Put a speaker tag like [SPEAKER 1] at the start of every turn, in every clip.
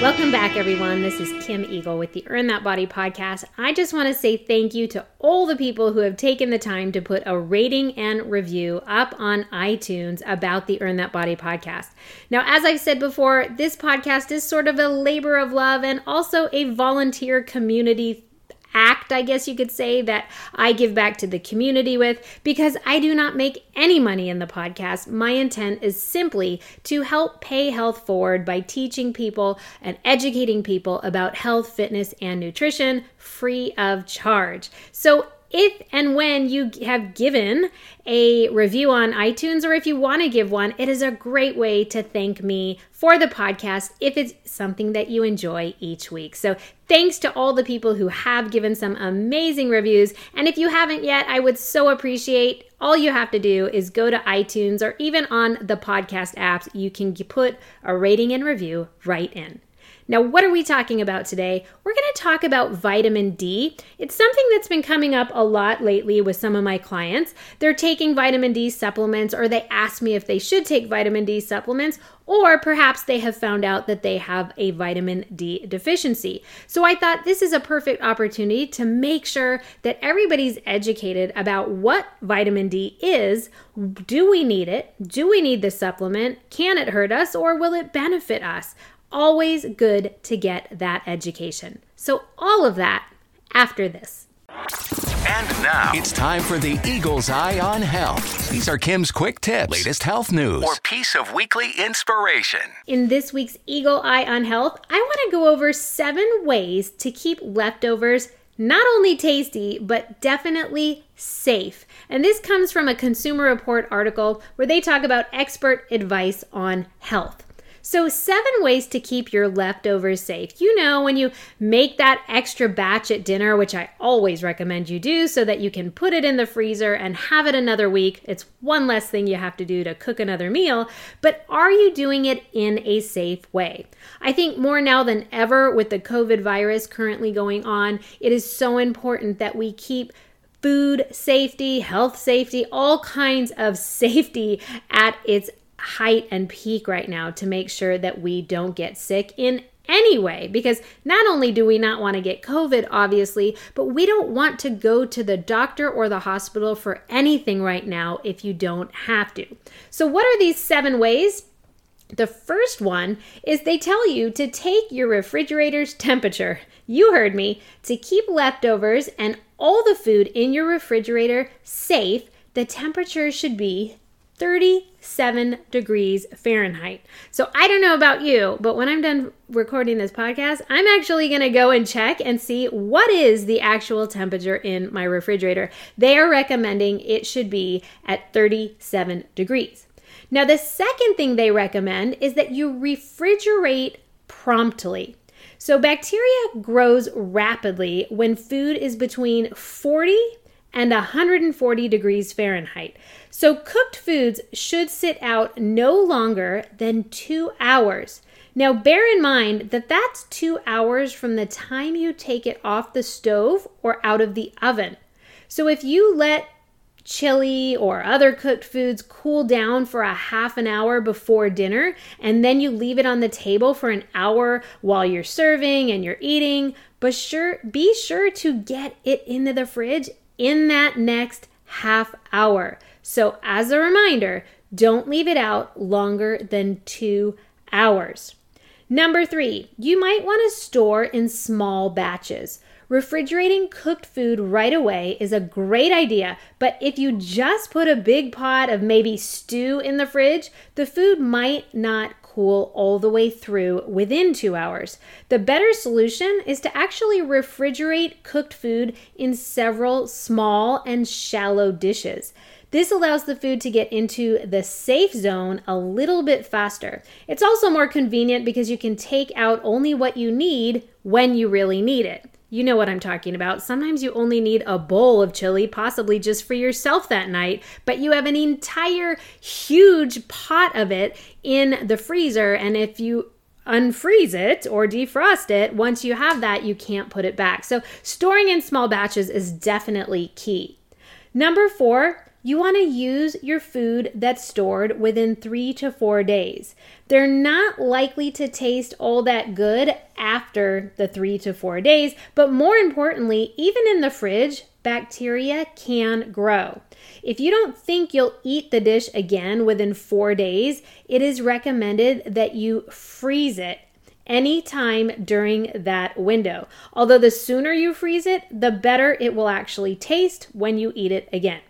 [SPEAKER 1] Welcome back, everyone. This is Kim Eagle with the Earn That Body podcast. I just want to say thank you to all the people who have taken the time to put a rating and review up on iTunes about the Earn That Body podcast. Now, as I've said before, this podcast is sort of a labor of love and also a volunteer community act, I guess you could say, that I give back to the community with because I do not make any money in the podcast. My intent is simply to help pay health forward by teaching people and educating people about health, fitness, and nutrition free of charge. So if and when you have given a review on iTunes or if you want to give one, it is a great way to thank me for the podcast if it's something that you enjoy each week. So, thanks to all the people who have given some amazing reviews. And if you haven't yet, I would so appreciate all you have to do is go to iTunes or even on the podcast apps, you can put a rating and review right in. Now, what are we talking about today? We're going to talk about vitamin D. It's something that's been coming up a lot lately with some of my clients. They're taking vitamin D supplements, or they ask me if they should take vitamin D supplements, or perhaps they have found out that they have a vitamin D deficiency. So I thought this is a perfect opportunity to make sure that everybody's educated about what vitamin D is. Do we need it? Do we need the supplement? Can it hurt us or will it benefit us? Always good to get that education. So, all of that after this.
[SPEAKER 2] And now it's time for the Eagle's Eye on Health. These are Kim's quick tips, latest health news, or piece of weekly inspiration.
[SPEAKER 1] In this week's Eagle Eye on Health, I want to go over seven ways to keep leftovers not only tasty, but definitely safe. And this comes from a Consumer Report article where they talk about expert advice on health. So, seven ways to keep your leftovers safe. You know, when you make that extra batch at dinner, which I always recommend you do so that you can put it in the freezer and have it another week. It's one less thing you have to do to cook another meal, but are you doing it in a safe way? I think more now than ever with the COVID virus currently going on, it is so important that we keep food safety, health safety, all kinds of safety at its height and peak right now to make sure that we don't get sick in any way because not only do we not want to get COVID, obviously, but we don't want to go to the doctor or the hospital for anything right now if you don't have to. So, what are these seven ways? The first one is they tell you to take your refrigerator's temperature. You heard me, to keep leftovers and all the food in your refrigerator safe. The temperature should be 37 degrees Fahrenheit. So I don't know about you, but when I'm done recording this podcast, I'm actually going to go and check and see what is the actual temperature in my refrigerator. They are recommending it should be at 37 degrees. Now, the second thing they recommend is that you refrigerate promptly. So, bacteria grows rapidly when food is between 40 and 140 degrees Fahrenheit. So, cooked foods should sit out no longer than two hours. Now, bear in mind that that's two hours from the time you take it off the stove or out of the oven. So, if you let chili or other cooked foods cool down for a half an hour before dinner and then you leave it on the table for an hour while you're serving and you're eating but sure be sure to get it into the fridge in that next half hour. So, as a reminder, don't leave it out longer than two hours. Number three, you might want to store in small batches. Refrigerating cooked food right away is a great idea, but if you just put a big pot of maybe stew in the fridge, the food might not cool all the way through within two hours. The better solution is to actually refrigerate cooked food in several small and shallow dishes. This allows the food to get into the safe zone a little bit faster. It's also more convenient because you can take out only what you need when you really need it. You know what I'm talking about. Sometimes you only need a bowl of chili, possibly just for yourself that night, but you have an entire huge pot of it in the freezer. And if you unfreeze it or defrost it, once you have that, you can't put it back. So, storing in small batches is definitely key. Number four, you want to use your food that's stored within three to four days. They're not likely to taste all that good after the three to four days, but more importantly, even in the fridge, bacteria can grow. If you don't think you'll eat the dish again within four days, it is recommended that you freeze it anytime during that window. Although the sooner you freeze it, the better it will actually taste when you eat it again.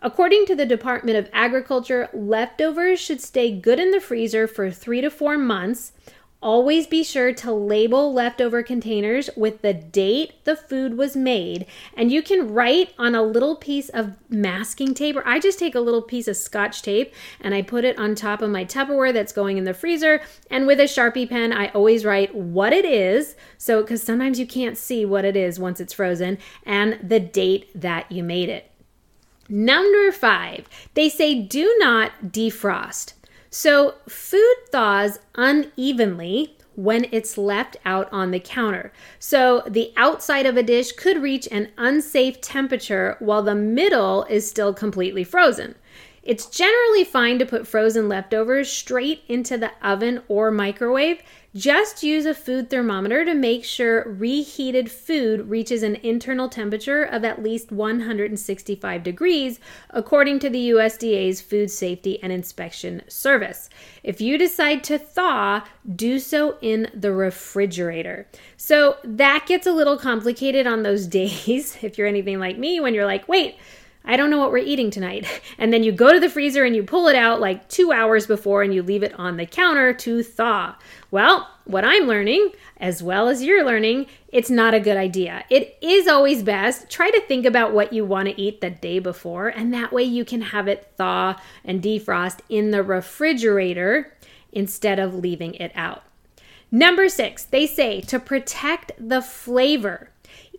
[SPEAKER 1] According to the Department of Agriculture, leftovers should stay good in the freezer for three to four months. Always be sure to label leftover containers with the date the food was made. And you can write on a little piece of masking tape, or I just take a little piece of scotch tape and I put it on top of my Tupperware that's going in the freezer. And with a Sharpie pen, I always write what it is. So, because sometimes you can't see what it is once it's frozen, and the date that you made it. Number five, they say do not defrost. So, food thaws unevenly when it's left out on the counter. So, the outside of a dish could reach an unsafe temperature while the middle is still completely frozen. It's generally fine to put frozen leftovers straight into the oven or microwave just use a food thermometer to make sure reheated food reaches an internal temperature of at least 165 degrees, according to the USDA's Food Safety and Inspection Service. If you decide to thaw, do so in the refrigerator. So that gets a little complicated on those days, if you're anything like me, when you're like, wait, I don't know what we're eating tonight. And then you go to the freezer and you pull it out like two hours before and you leave it on the counter to thaw. Well, what I'm learning, as well as you're learning, it's not a good idea. It is always best. Try to think about what you want to eat the day before, and that way you can have it thaw and defrost in the refrigerator instead of leaving it out. Number six, they say to protect the flavor.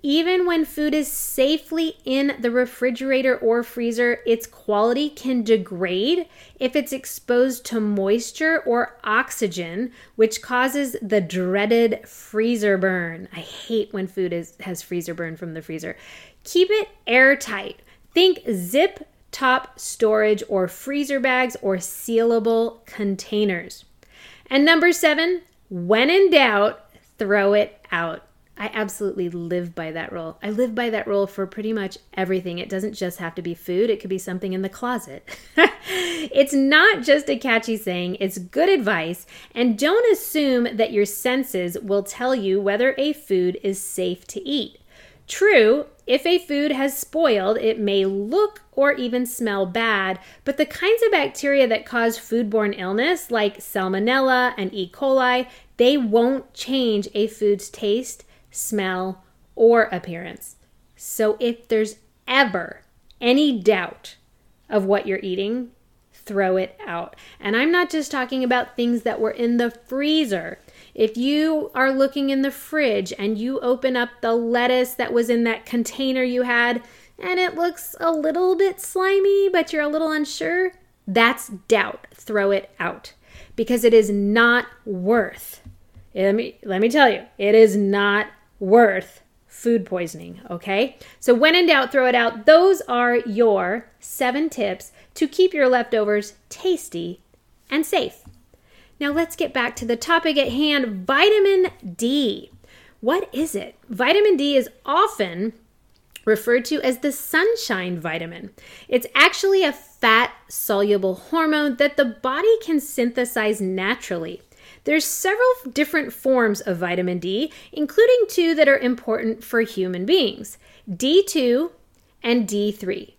[SPEAKER 1] Even when food is safely in the refrigerator or freezer, its quality can degrade if it's exposed to moisture or oxygen, which causes the dreaded freezer burn. I hate when food is, has freezer burn from the freezer. Keep it airtight. Think zip top storage or freezer bags or sealable containers. And number seven, when in doubt, throw it out. I absolutely live by that rule. I live by that rule for pretty much everything. It doesn't just have to be food, it could be something in the closet. it's not just a catchy saying, it's good advice. And don't assume that your senses will tell you whether a food is safe to eat. True, if a food has spoiled, it may look or even smell bad, but the kinds of bacteria that cause foodborne illness, like salmonella and E. coli, they won't change a food's taste smell, or appearance. So if there's ever any doubt of what you're eating, throw it out. And I'm not just talking about things that were in the freezer. If you are looking in the fridge and you open up the lettuce that was in that container you had and it looks a little bit slimy, but you're a little unsure, that's doubt. Throw it out because it is not worth. Let me let me tell you, it is not worth food poisoning, okay? So when in doubt, throw it out. Those are your seven tips to keep your leftovers tasty and safe. Now let's get back to the topic at hand vitamin D. What is it? Vitamin D is often referred to as the sunshine vitamin. It's actually a fat soluble hormone that the body can synthesize naturally. There's several different forms of vitamin D, including two that are important for human beings D2 and D3.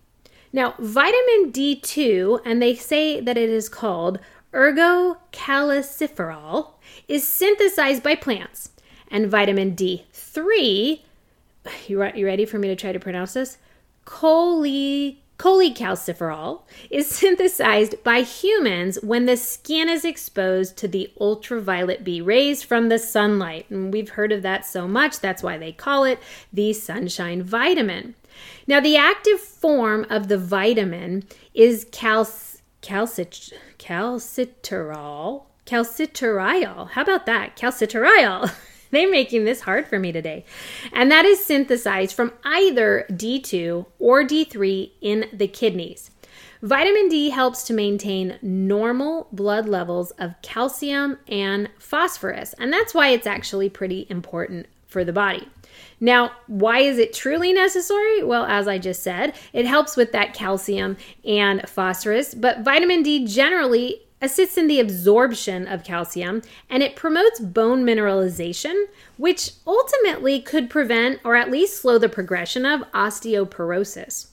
[SPEAKER 1] Now, vitamin D2, and they say that it is called ergocalciferol, is synthesized by plants. And vitamin D3, you, re- you ready for me to try to pronounce this? Cholecalciferol Cholecalciferol is synthesized by humans when the skin is exposed to the ultraviolet B rays from the sunlight. And we've heard of that so much, that's why they call it the sunshine vitamin. Now, the active form of the vitamin is calc- calcit- calcitriol. Calcitriol. How about that? Calcitriol. They're making this hard for me today. And that is synthesized from either D2 or D3 in the kidneys. Vitamin D helps to maintain normal blood levels of calcium and phosphorus, and that's why it's actually pretty important for the body. Now, why is it truly necessary? Well, as I just said, it helps with that calcium and phosphorus, but vitamin D generally assists in the absorption of calcium and it promotes bone mineralization, which ultimately could prevent or at least slow the progression of osteoporosis.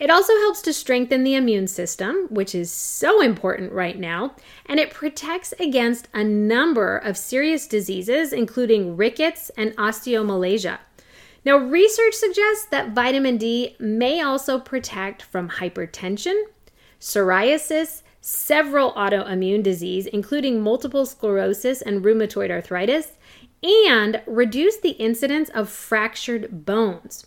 [SPEAKER 1] It also helps to strengthen the immune system, which is so important right now, and it protects against a number of serious diseases, including rickets and osteomalacia. Now, research suggests that vitamin D may also protect from hypertension, psoriasis, several autoimmune disease, including multiple sclerosis and rheumatoid arthritis, and reduce the incidence of fractured bones.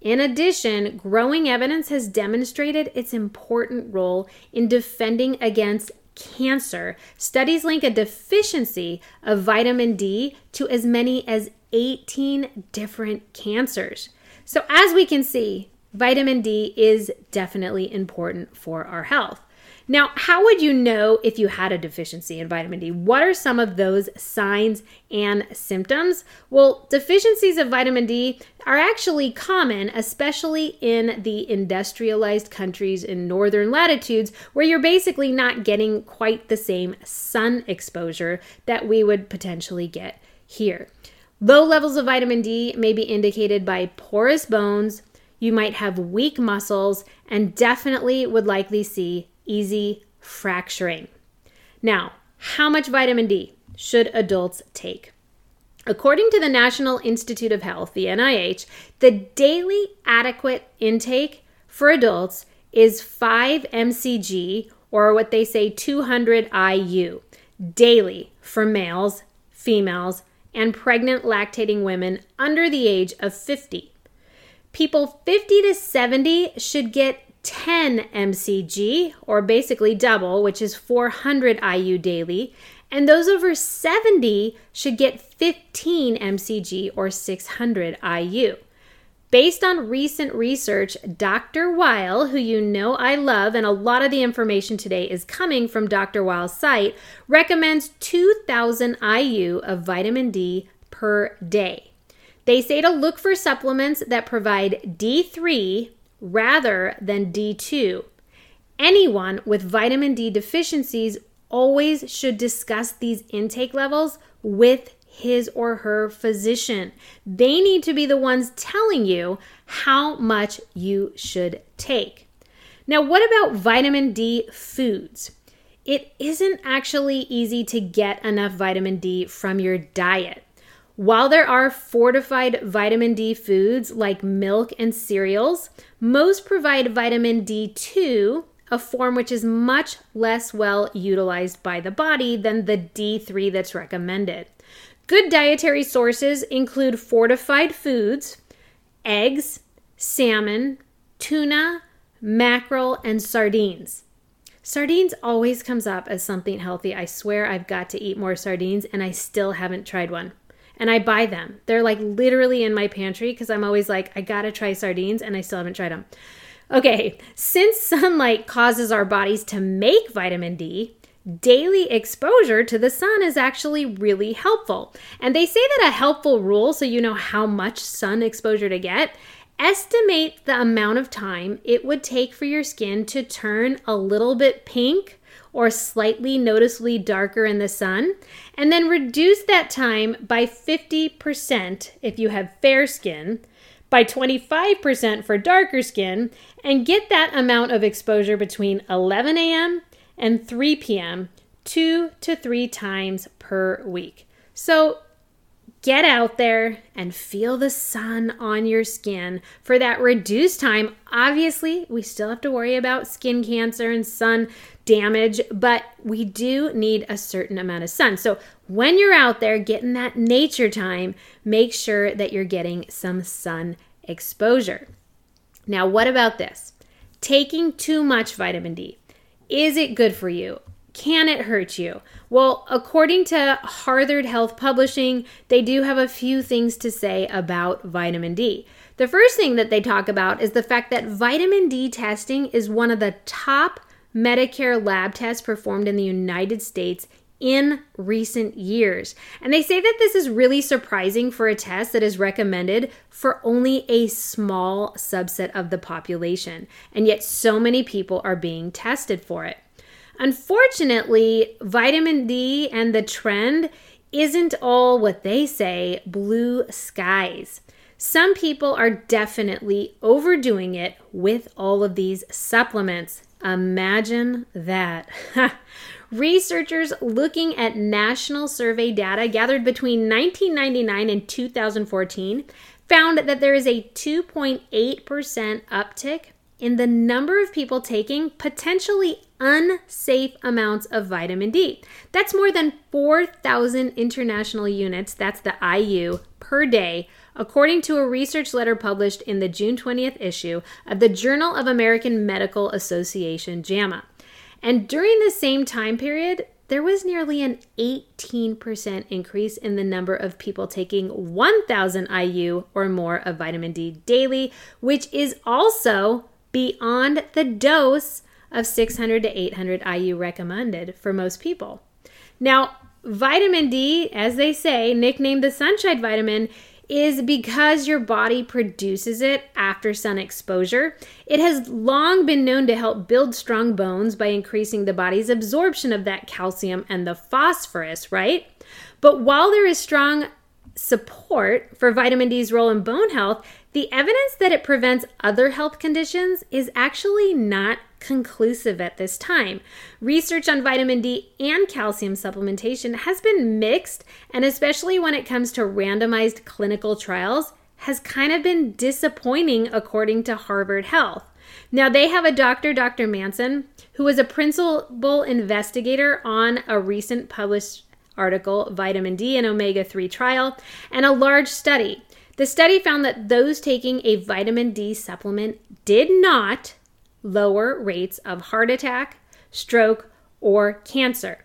[SPEAKER 1] In addition, growing evidence has demonstrated its important role in defending against cancer. Studies link a deficiency of vitamin D to as many as 18 different cancers. So, as we can see, vitamin D is definitely important for our health. Now, how would you know if you had a deficiency in vitamin D? What are some of those signs and symptoms? Well, deficiencies of vitamin D are actually common, especially in the industrialized countries in northern latitudes where you're basically not getting quite the same sun exposure that we would potentially get here. Low levels of vitamin D may be indicated by porous bones, you might have weak muscles, and definitely would likely see easy fracturing. Now, how much vitamin D should adults take? According to the National Institute of Health, the NIH, the daily adequate intake for adults is 5 mcg or what they say 200 IU daily for males, females, and pregnant lactating women under the age of 50. People 50 to 70 should get 10 mcg, or basically double, which is 400 IU daily, and those over 70 should get 15 mcg or 600 IU. Based on recent research, Dr. Weil, who you know I love, and a lot of the information today is coming from Dr. Weil's site, recommends 2,000 IU of vitamin D per day. They say to look for supplements that provide D3 rather than D2. Anyone with vitamin D deficiencies always should discuss these intake levels with his or her physician. They need to be the ones telling you how much you should take. Now, what about vitamin D foods? It isn't actually easy to get enough vitamin D from your diet. While there are fortified vitamin D foods like milk and cereals, most provide vitamin D2, a form which is much less well utilized by the body than the D3 that's recommended. Good dietary sources include fortified foods, eggs, salmon, tuna, mackerel, and sardines. Sardines always comes up as something healthy. I swear I've got to eat more sardines and I still haven't tried one and I buy them. They're like literally in my pantry because I'm always like, I gotta try sardines and I still haven't tried them. Okay, since sunlight causes our bodies to make vitamin D, daily exposure to the sun is actually really helpful. And they say that a helpful rule, so you know how much sun exposure to get, estimate the amount of time it would take for your skin to turn a little bit pink or slightly noticeably darker in the sun, and then reduce that time by 50% if you have fair skin, by 25% for darker skin, and get that amount of exposure between 11 a.m. and 3 p.m. two to three times per week. So get out there and feel the sun on your skin for that reduced time. Obviously, we still have to worry about skin cancer and sun damage, but we do need a certain amount of sun. So, when you're out there getting that nature time, make sure that you're getting some sun exposure. Now, what about this? Taking too much vitamin D. Is it good for you? Can it hurt you? Well, according to Harvard Health Publishing, they do have a few things to say about vitamin D. The first thing that they talk about is the fact that vitamin D testing is one of the top Medicare lab tests performed in the United States in recent years. And they say that this is really surprising for a test that is recommended for only a small subset of the population. And yet, so many people are being tested for it. Unfortunately, vitamin D and the trend isn't all what they say blue skies. Some people are definitely overdoing it with all of these supplements. Imagine that. Researchers looking at national survey data gathered between 1999 and 2014 found that there is a 2.8% uptick in the number of people taking potentially unsafe amounts of vitamin D. That's more than 4,000 international units, that's the IU, per day, according to a research letter published in the June 20th issue of the Journal of American Medical Association, JAMA. And during the same time period, there was nearly an 18% increase in the number of people taking 1,000 IU or more of vitamin D daily, which is also beyond the dose of 600 to 800 IU recommended for most people. Now, vitamin D, as they say, nicknamed the sunshine vitamin, is because your body produces it after sun exposure. It has long been known to help build strong bones by increasing the body's absorption of that calcium and the phosphorus, right? But while there is strong support for vitamin D's role in bone health, the evidence that it prevents other health conditions is actually not conclusive at this time. Research on vitamin D and calcium supplementation has been mixed, and especially when it comes to randomized clinical trials, has kind of been disappointing according to Harvard Health. Now, they have a doctor, Dr. Manson, who was a principal investigator on a recent published article, Vitamin D and Omega 3 Trial, and a large study. The study found that those taking a vitamin D supplement did not lower rates of heart attack, stroke, or cancer.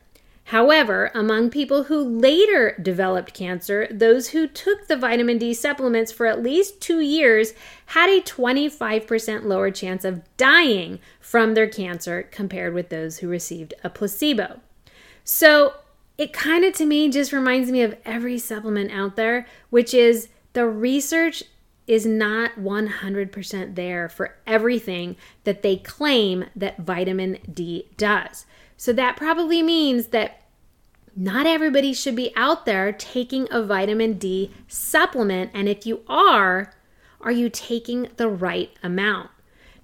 [SPEAKER 1] However, among people who later developed cancer, those who took the vitamin D supplements for at least two years had a 25% lower chance of dying from their cancer compared with those who received a placebo. So, it kind of to me just reminds me of every supplement out there, which is the research is not 100% there for everything that they claim that vitamin D does. So that probably means that not everybody should be out there taking a vitamin D supplement. And if you are, are you taking the right amount?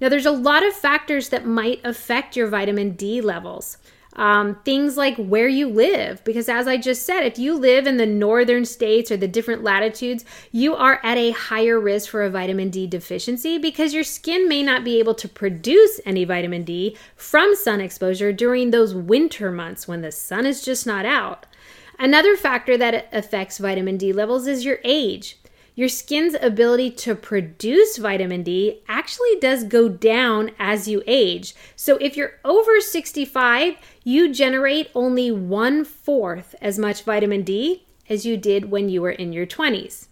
[SPEAKER 1] Now, there's a lot of factors that might affect your vitamin D levels. Um, things like where you live, because as I just said, if you live in the northern states or the different latitudes, you are at a higher risk for a vitamin D deficiency because your skin may not be able to produce any vitamin D from sun exposure during those winter months when the sun is just not out. Another factor that affects vitamin D levels is your age your skin's ability to produce vitamin D actually does go down as you age. So if you're over 65, you generate only one fourth as much vitamin D as you did when you were in your 20s.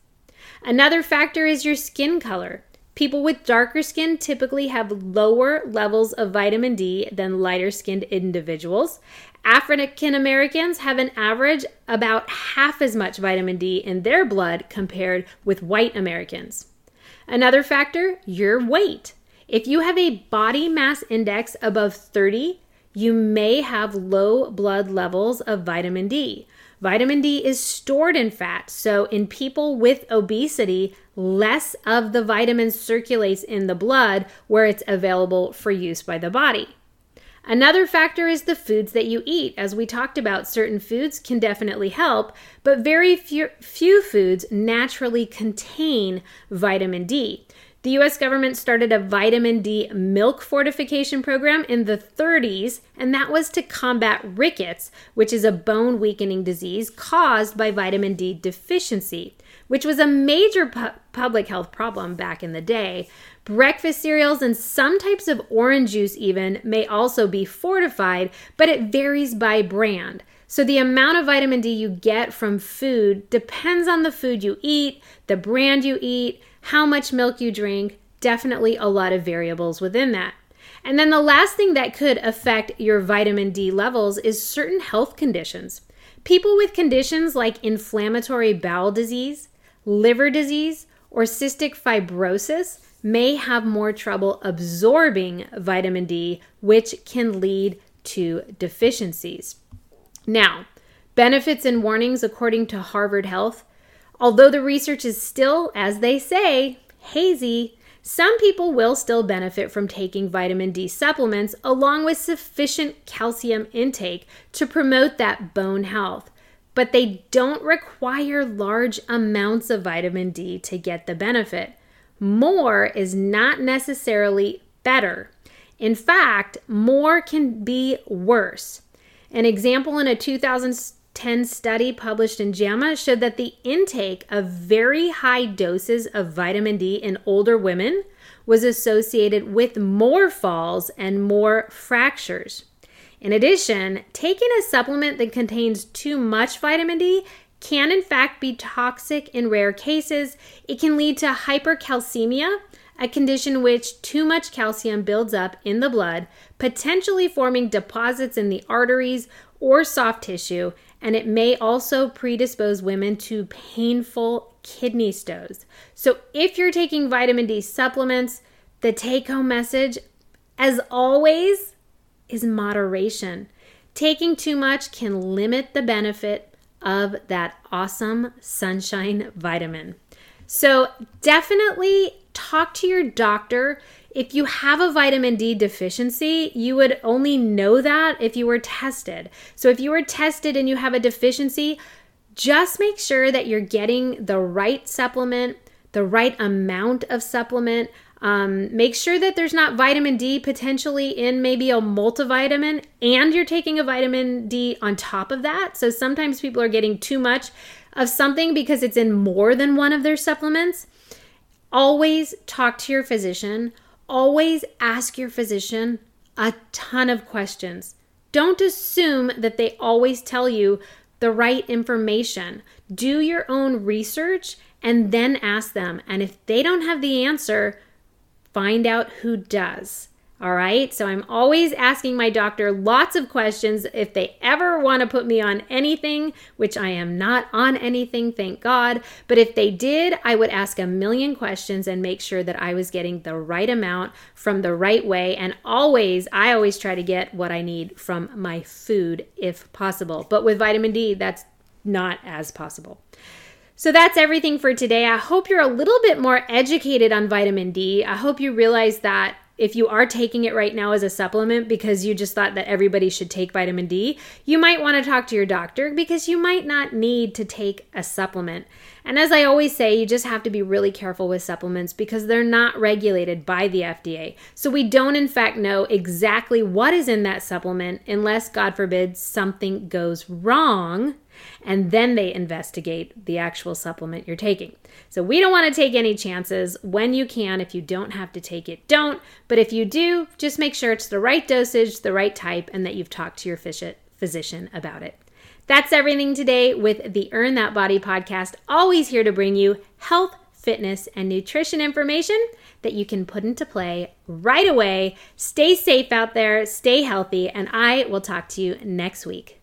[SPEAKER 1] Another factor is your skin color. People with darker skin typically have lower levels of vitamin D than lighter skinned individuals. African Americans have an average about half as much vitamin D in their blood compared with white Americans. Another factor, your weight. If you have a body mass index above 30, you may have low blood levels of vitamin D. Vitamin D is stored in fat, so in people with obesity, less of the vitamin circulates in the blood where it's available for use by the body. Another factor is the foods that you eat. As we talked about, certain foods can definitely help, but very few, few foods naturally contain vitamin D. The US government started a vitamin D milk fortification program in the 30s, and that was to combat rickets, which is a bone weakening disease caused by vitamin D deficiency, which was a major pu- public health problem back in the day. Breakfast cereals and some types of orange juice, even, may also be fortified, but it varies by brand. So, the amount of vitamin D you get from food depends on the food you eat, the brand you eat, how much milk you drink, definitely a lot of variables within that. And then the last thing that could affect your vitamin D levels is certain health conditions. People with conditions like inflammatory bowel disease, liver disease, or cystic fibrosis may have more trouble absorbing vitamin D, which can lead to deficiencies. Now, benefits and warnings according to Harvard Health Although the research is still, as they say, hazy, some people will still benefit from taking vitamin D supplements along with sufficient calcium intake to promote that bone health. But they don't require large amounts of vitamin D to get the benefit. More is not necessarily better. In fact, more can be worse. An example in a 2000 10 study published in JAMA showed that the intake of very high doses of vitamin D in older women was associated with more falls and more fractures. In addition, taking a supplement that contains too much vitamin D can, in fact, be toxic in rare cases. It can lead to hypercalcemia, a condition which too much calcium builds up in the blood, potentially forming deposits in the arteries or soft tissue and it may also predispose women to painful kidney stones. So, if you're taking vitamin D supplements, the take home message, as always, is moderation. Taking too much can limit the benefit of that awesome sunshine vitamin. So, definitely talk to your doctor if you have a vitamin D deficiency, you would only know that if you were tested. So if you were tested and you have a deficiency, just make sure that you're getting the right supplement, the right amount of supplement. Um, make sure that there's not vitamin D potentially in maybe a multivitamin and you're taking a vitamin D on top of that. So sometimes people are getting too much of something because it's in more than one of their supplements. Always talk to your physician always ask your physician a ton of questions. Don't assume that they always tell you the right information. Do your own research and then ask them. And if they don't have the answer, find out who does. All right. So I'm always asking my doctor lots of questions if they ever want to put me on anything, which I am not on anything, thank God. But if they did, I would ask a million questions and make sure that I was getting the right amount from the right way. And always, I always try to get what I need from my food if possible. But with vitamin D, that's not as possible. So that's everything for today. I hope you're a little bit more educated on vitamin D. I hope you realize that if you are taking it right now as a supplement because you just thought that everybody should take vitamin D, you might want to talk to your doctor because you might not need to take a supplement. And as I always say, you just have to be really careful with supplements because they're not regulated by the FDA. So we don't, in fact, know exactly what is in that supplement unless, God forbid, something goes wrong and then they investigate the actual supplement you're taking. So we don't want to take any chances. When you can, if you don't have to take it, don't. But if you do, just make sure it's the right dosage, the right type, and that you've talked to your physician about it. That's everything today with the Earn That Body podcast. Always here to bring you health, fitness, and nutrition information that you can put into play right away. Stay safe out there, stay healthy, and I will talk to you next week.